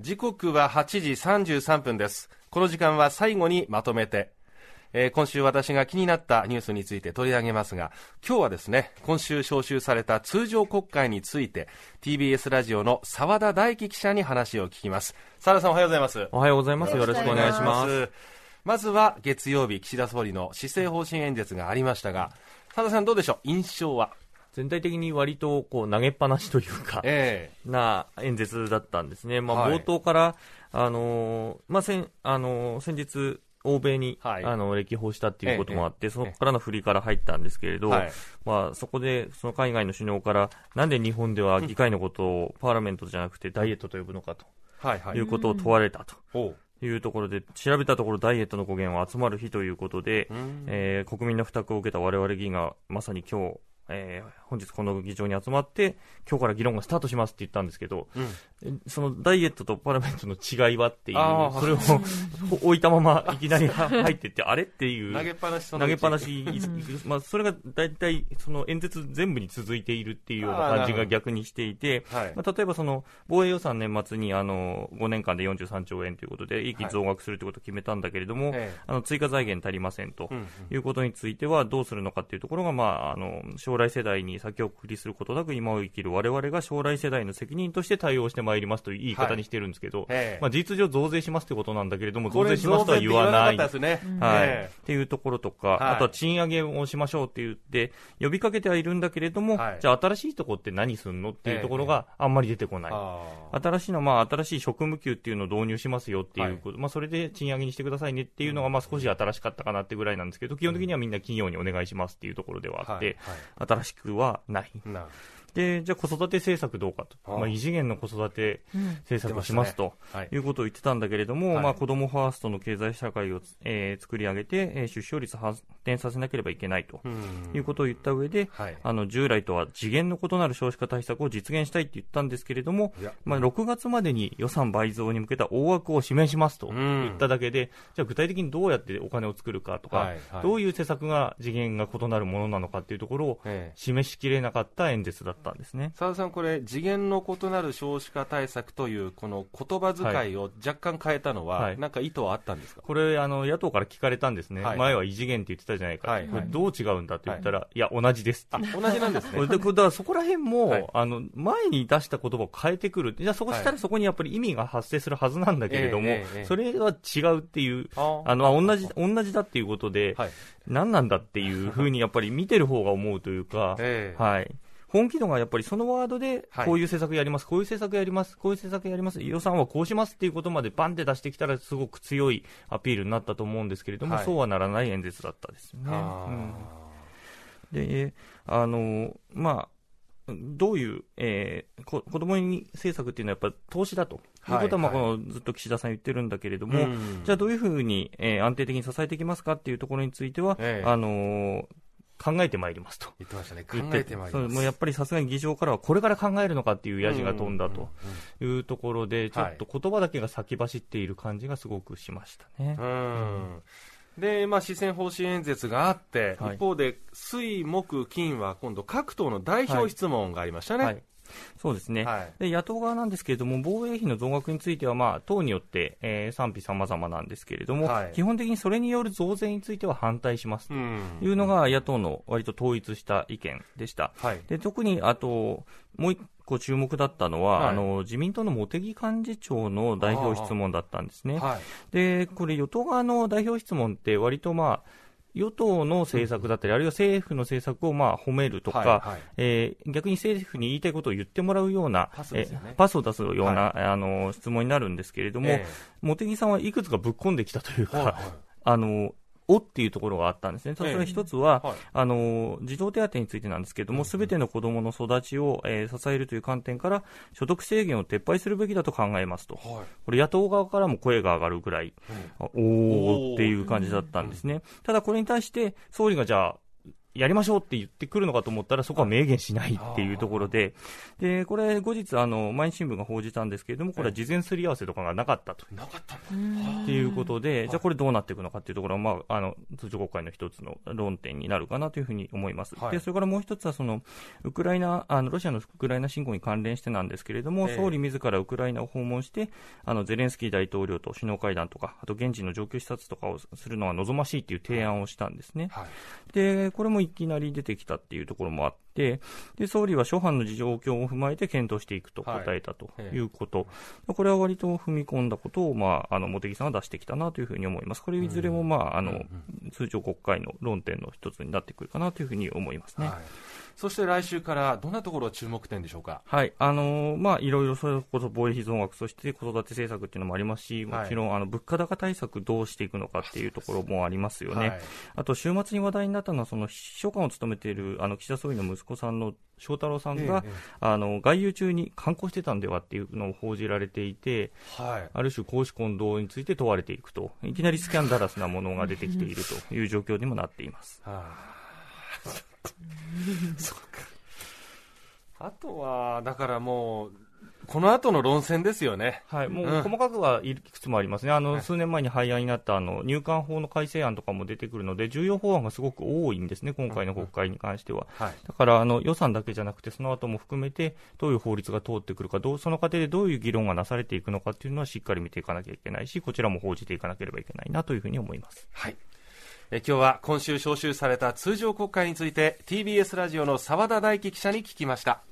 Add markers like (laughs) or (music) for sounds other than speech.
時刻は8時33分ですこの時間は最後にまとめてえー、今週私が気になったニュースについて取り上げますが、今日はですね、今週召集された通常国会について、TBS ラジオの澤田大樹記者に話を聞きます。澤田さんおはようございます。おはようございます。よろしくお願いします。まずは月曜日、岸田総理の施政方針演説がありましたが、澤田さんどうでしょう？印象は？全体的に割とこう投げっぱなしというか、えー、な演説だったんですね。まあ、冒頭から、はい、あのー、まあ、先、あのー、先日、欧米に、はい、あの歴訪したっていうこともあって、ええ、そこからの振りから入ったんですけれど、はい、まあ、そこでその海外の首脳から、なんで日本では議会のことをパーラメントじゃなくてダイエットと呼ぶのかと、はいはい、いうことを問われたと。いうところで調べたところダイエットの語源は集まる日ということで、えー、国民の負託を受けた我々議員がまさに今日えー、本日この議場に集まって、今日から議論がスタートしますって言ったんですけど、うん、そのダイエットとパラメントの違いはっていう、それを (laughs) 置いたままいきなり (laughs) 入ってって、あれっていう、投げっぱなし、投げっぱなし、(laughs) まあ、それが大体、その演説全部に続いているっていうような感じが逆にしていて、まあ、例えばその、防衛予算年末にあの5年間で43兆円ということで、一気に増額するということを決めたんだけれども、はい、あの追加財源足りませんということについては、どうするのかっていうところが、まあ、あの将来世代に先送りすることなく今を生きる我々が将来世代の責任として対応してまいりますという言い方にしてるんですけど、はい、まあ、事実上増税しますということなんだけれども、増税しますとは言わない。っね、はい。っていうところとか、はい、あとは賃上げをしましょうって言って、呼びかけてはいるんだけれども、じゃあ新しいところって何すんのっていうところがあんまり出てこない。新しいのは、まあ、新しい職務給っていうのを導入しますよっていうこと、まあ、それで賃上げにしてくださいねっていうのが、まあ、少し新しかったかなってぐらいなんですけど、基本的にはみんな企業にお願いしますっていうところではあって、新しくはない。なで、じゃあ子育て政策どうかと。まあ、異次元の子育て政策をしますと、い。うことを言ってたんだけれども、はい、まあ、子供ファーストの経済社会を、えー、作り上げて、えー、出生率発展させなければいけないということを言った上で、はい、あの、従来とは次元の異なる少子化対策を実現したいって言ったんですけれども、まあ、6月までに予算倍増に向けた大枠を示しますと言っただけで、じゃあ具体的にどうやってお金を作るかとか、はい。はい、どういう施策が次元が異なるものなのかっていうところを示しきれなかった演説だったったんですね。澤田さん、これ、次元の異なる少子化対策という、この言葉遣いを若干変えたのは、はい、なんか意図はあったんですか？これあの、野党から聞かれたんですね、はい、前は異次元って言ってたじゃないか、はい、これどう違うんだって言ったら、い、や、同じです同じなんですね。だからそこら辺も、あの前に出した言葉を変えてくる、じゃあ、そこしたらそこにやっぱり意味が発生するはずなんだけれども、それは違うっていう、あの同じ同じだっていうことで、何なんだっていうふうにやっぱり見てる方が思うというか、はい。本気度がやっぱりそのワードで、こういう政策やります、はい、こういう政策やります、こういう政策やります、予算はこうしますっていうことまでバンって出してきたら、すごく強いアピールになったと思うんですけれども、はい、そうはならない演説だったですね。うん、で、あの、まあ、どういう、えー、こ子供に政策っていうのはやっぱ投資だと。いうことは、まあ、このずっと岸田さん言ってるんだけれども、じゃあどういうふうに、えー、安定的に支えていきますかっていうところについては、え。あのー、考えてまいりますと。言ってましたね。考えてまいります。もうやっぱりさすがに議場からはこれから考えるのかっていうやじが飛んだというところで、ちょっと言葉だけが先走っている感じがすごくしましたね。うん。で、まあ、施政方針演説があって、はい、一方で、水、木、金は今度、各党の代表質問がありましたね。はい、そうですね、はい、で野党側なんですけれども、防衛費の増額については、まあ、党によって、えー、賛否様々なんですけれども、はい、基本的にそれによる増税については反対しますというのが、野党の割と統一した意見でした。はい、で特にあともう一個注目だったのは、はい、あの自民党の茂木幹事長の代表質問だったんですね。でこれ与党側の代表質問って割とまあ与党の政策だったり、あるいは政府の政策をまあ褒めるとか、はいはい、えー、逆に政府に言いたいことを言ってもらうような、パス、ね。えー、パスを出すような、はい、あの質問になるんですけれども、えー、茂木さんはいくつかぶっ込んできたというか、はいはい、あのおっていうところがあったんですね。それ一つは、はい、あの、児童手当についてなんですけれども、すべての子供の育ちを、えー、支えるという観点から、所得制限を撤廃するべきだと考えますと。はい、これ野党側からも声が上がるぐらい、うん、おーっていう感じだったんですね。ただこれに対して、総理がじゃあ、やりましょうって言ってくるのかと思ったら、そこは明言しないっていうところで、でこれ、後日あの、毎日新聞が報じたんですけれども、これは事前すり合わせとかがなかったと。なかったっていうことで、じゃあこれどうなっていくのかっていうところは、まあ、あの通常国会の一つの論点になるかなというふうに思います。はい、でそれからもう一つはその、ウクライナあの、ロシアのウクライナ侵攻に関連してなんですけれども、総理自らウクライナを訪問して、あのゼレンスキー大統領と首脳会談とか、あと現地の状況視察とかをするのは望ましいという提案をしたんですね。はい、で、これもいきなり出てきたっていうところもあっ、で総理は諸般の状況を踏まえて検討していくと答えたということ、はい、これは割と踏み込んだことを、まあ、あの茂木さんは出してきたなというふうに思います。これいずれも、まあ、あの通常国会の論点の一つになってくるかなというふうに思いますね。はい。そして来週からどんなところ注目点でしょうか？はい、あのー、まあ、いろいろそれこそ防衛費増額、そして子育て政策っていうのもありますし、もちろん、あの、物価高対策どうしていくのかっていうところもありますよね。はい、あと、週末に話題になったのは、その、秘書官を務めている、あの、岸田総理の息子さんの翔太郎さんが、ええ、あの外遊中に観光してたんではっていうのを報じられていて、はい、ある種、公私混同について問われていくと、いきなりスキャンダラスなものが出てきているという (laughs) 状況にもなっています。はあ、(laughs) そうか。あとは、だからもう、この後の論戦ですよね。はい、もう細かくはいくつもありますね。あの、数年前に廃案になったあの入管法の改正案とかも出てくるので、重要法案がすごく多いんですね、今回の国会に関しては。はい、だからあの予算だけじゃなくて、その後も含めて、どういう法律が通ってくるか、どうその過程でどういう議論がなされていくのかっていうのはしっかり見ていかなきゃいけないし、こちらも報じていかなければいけないなというふうに思います。はい。え今日は今週召集された通常国会について TBS ラジオの澤田大樹記者に聞きました。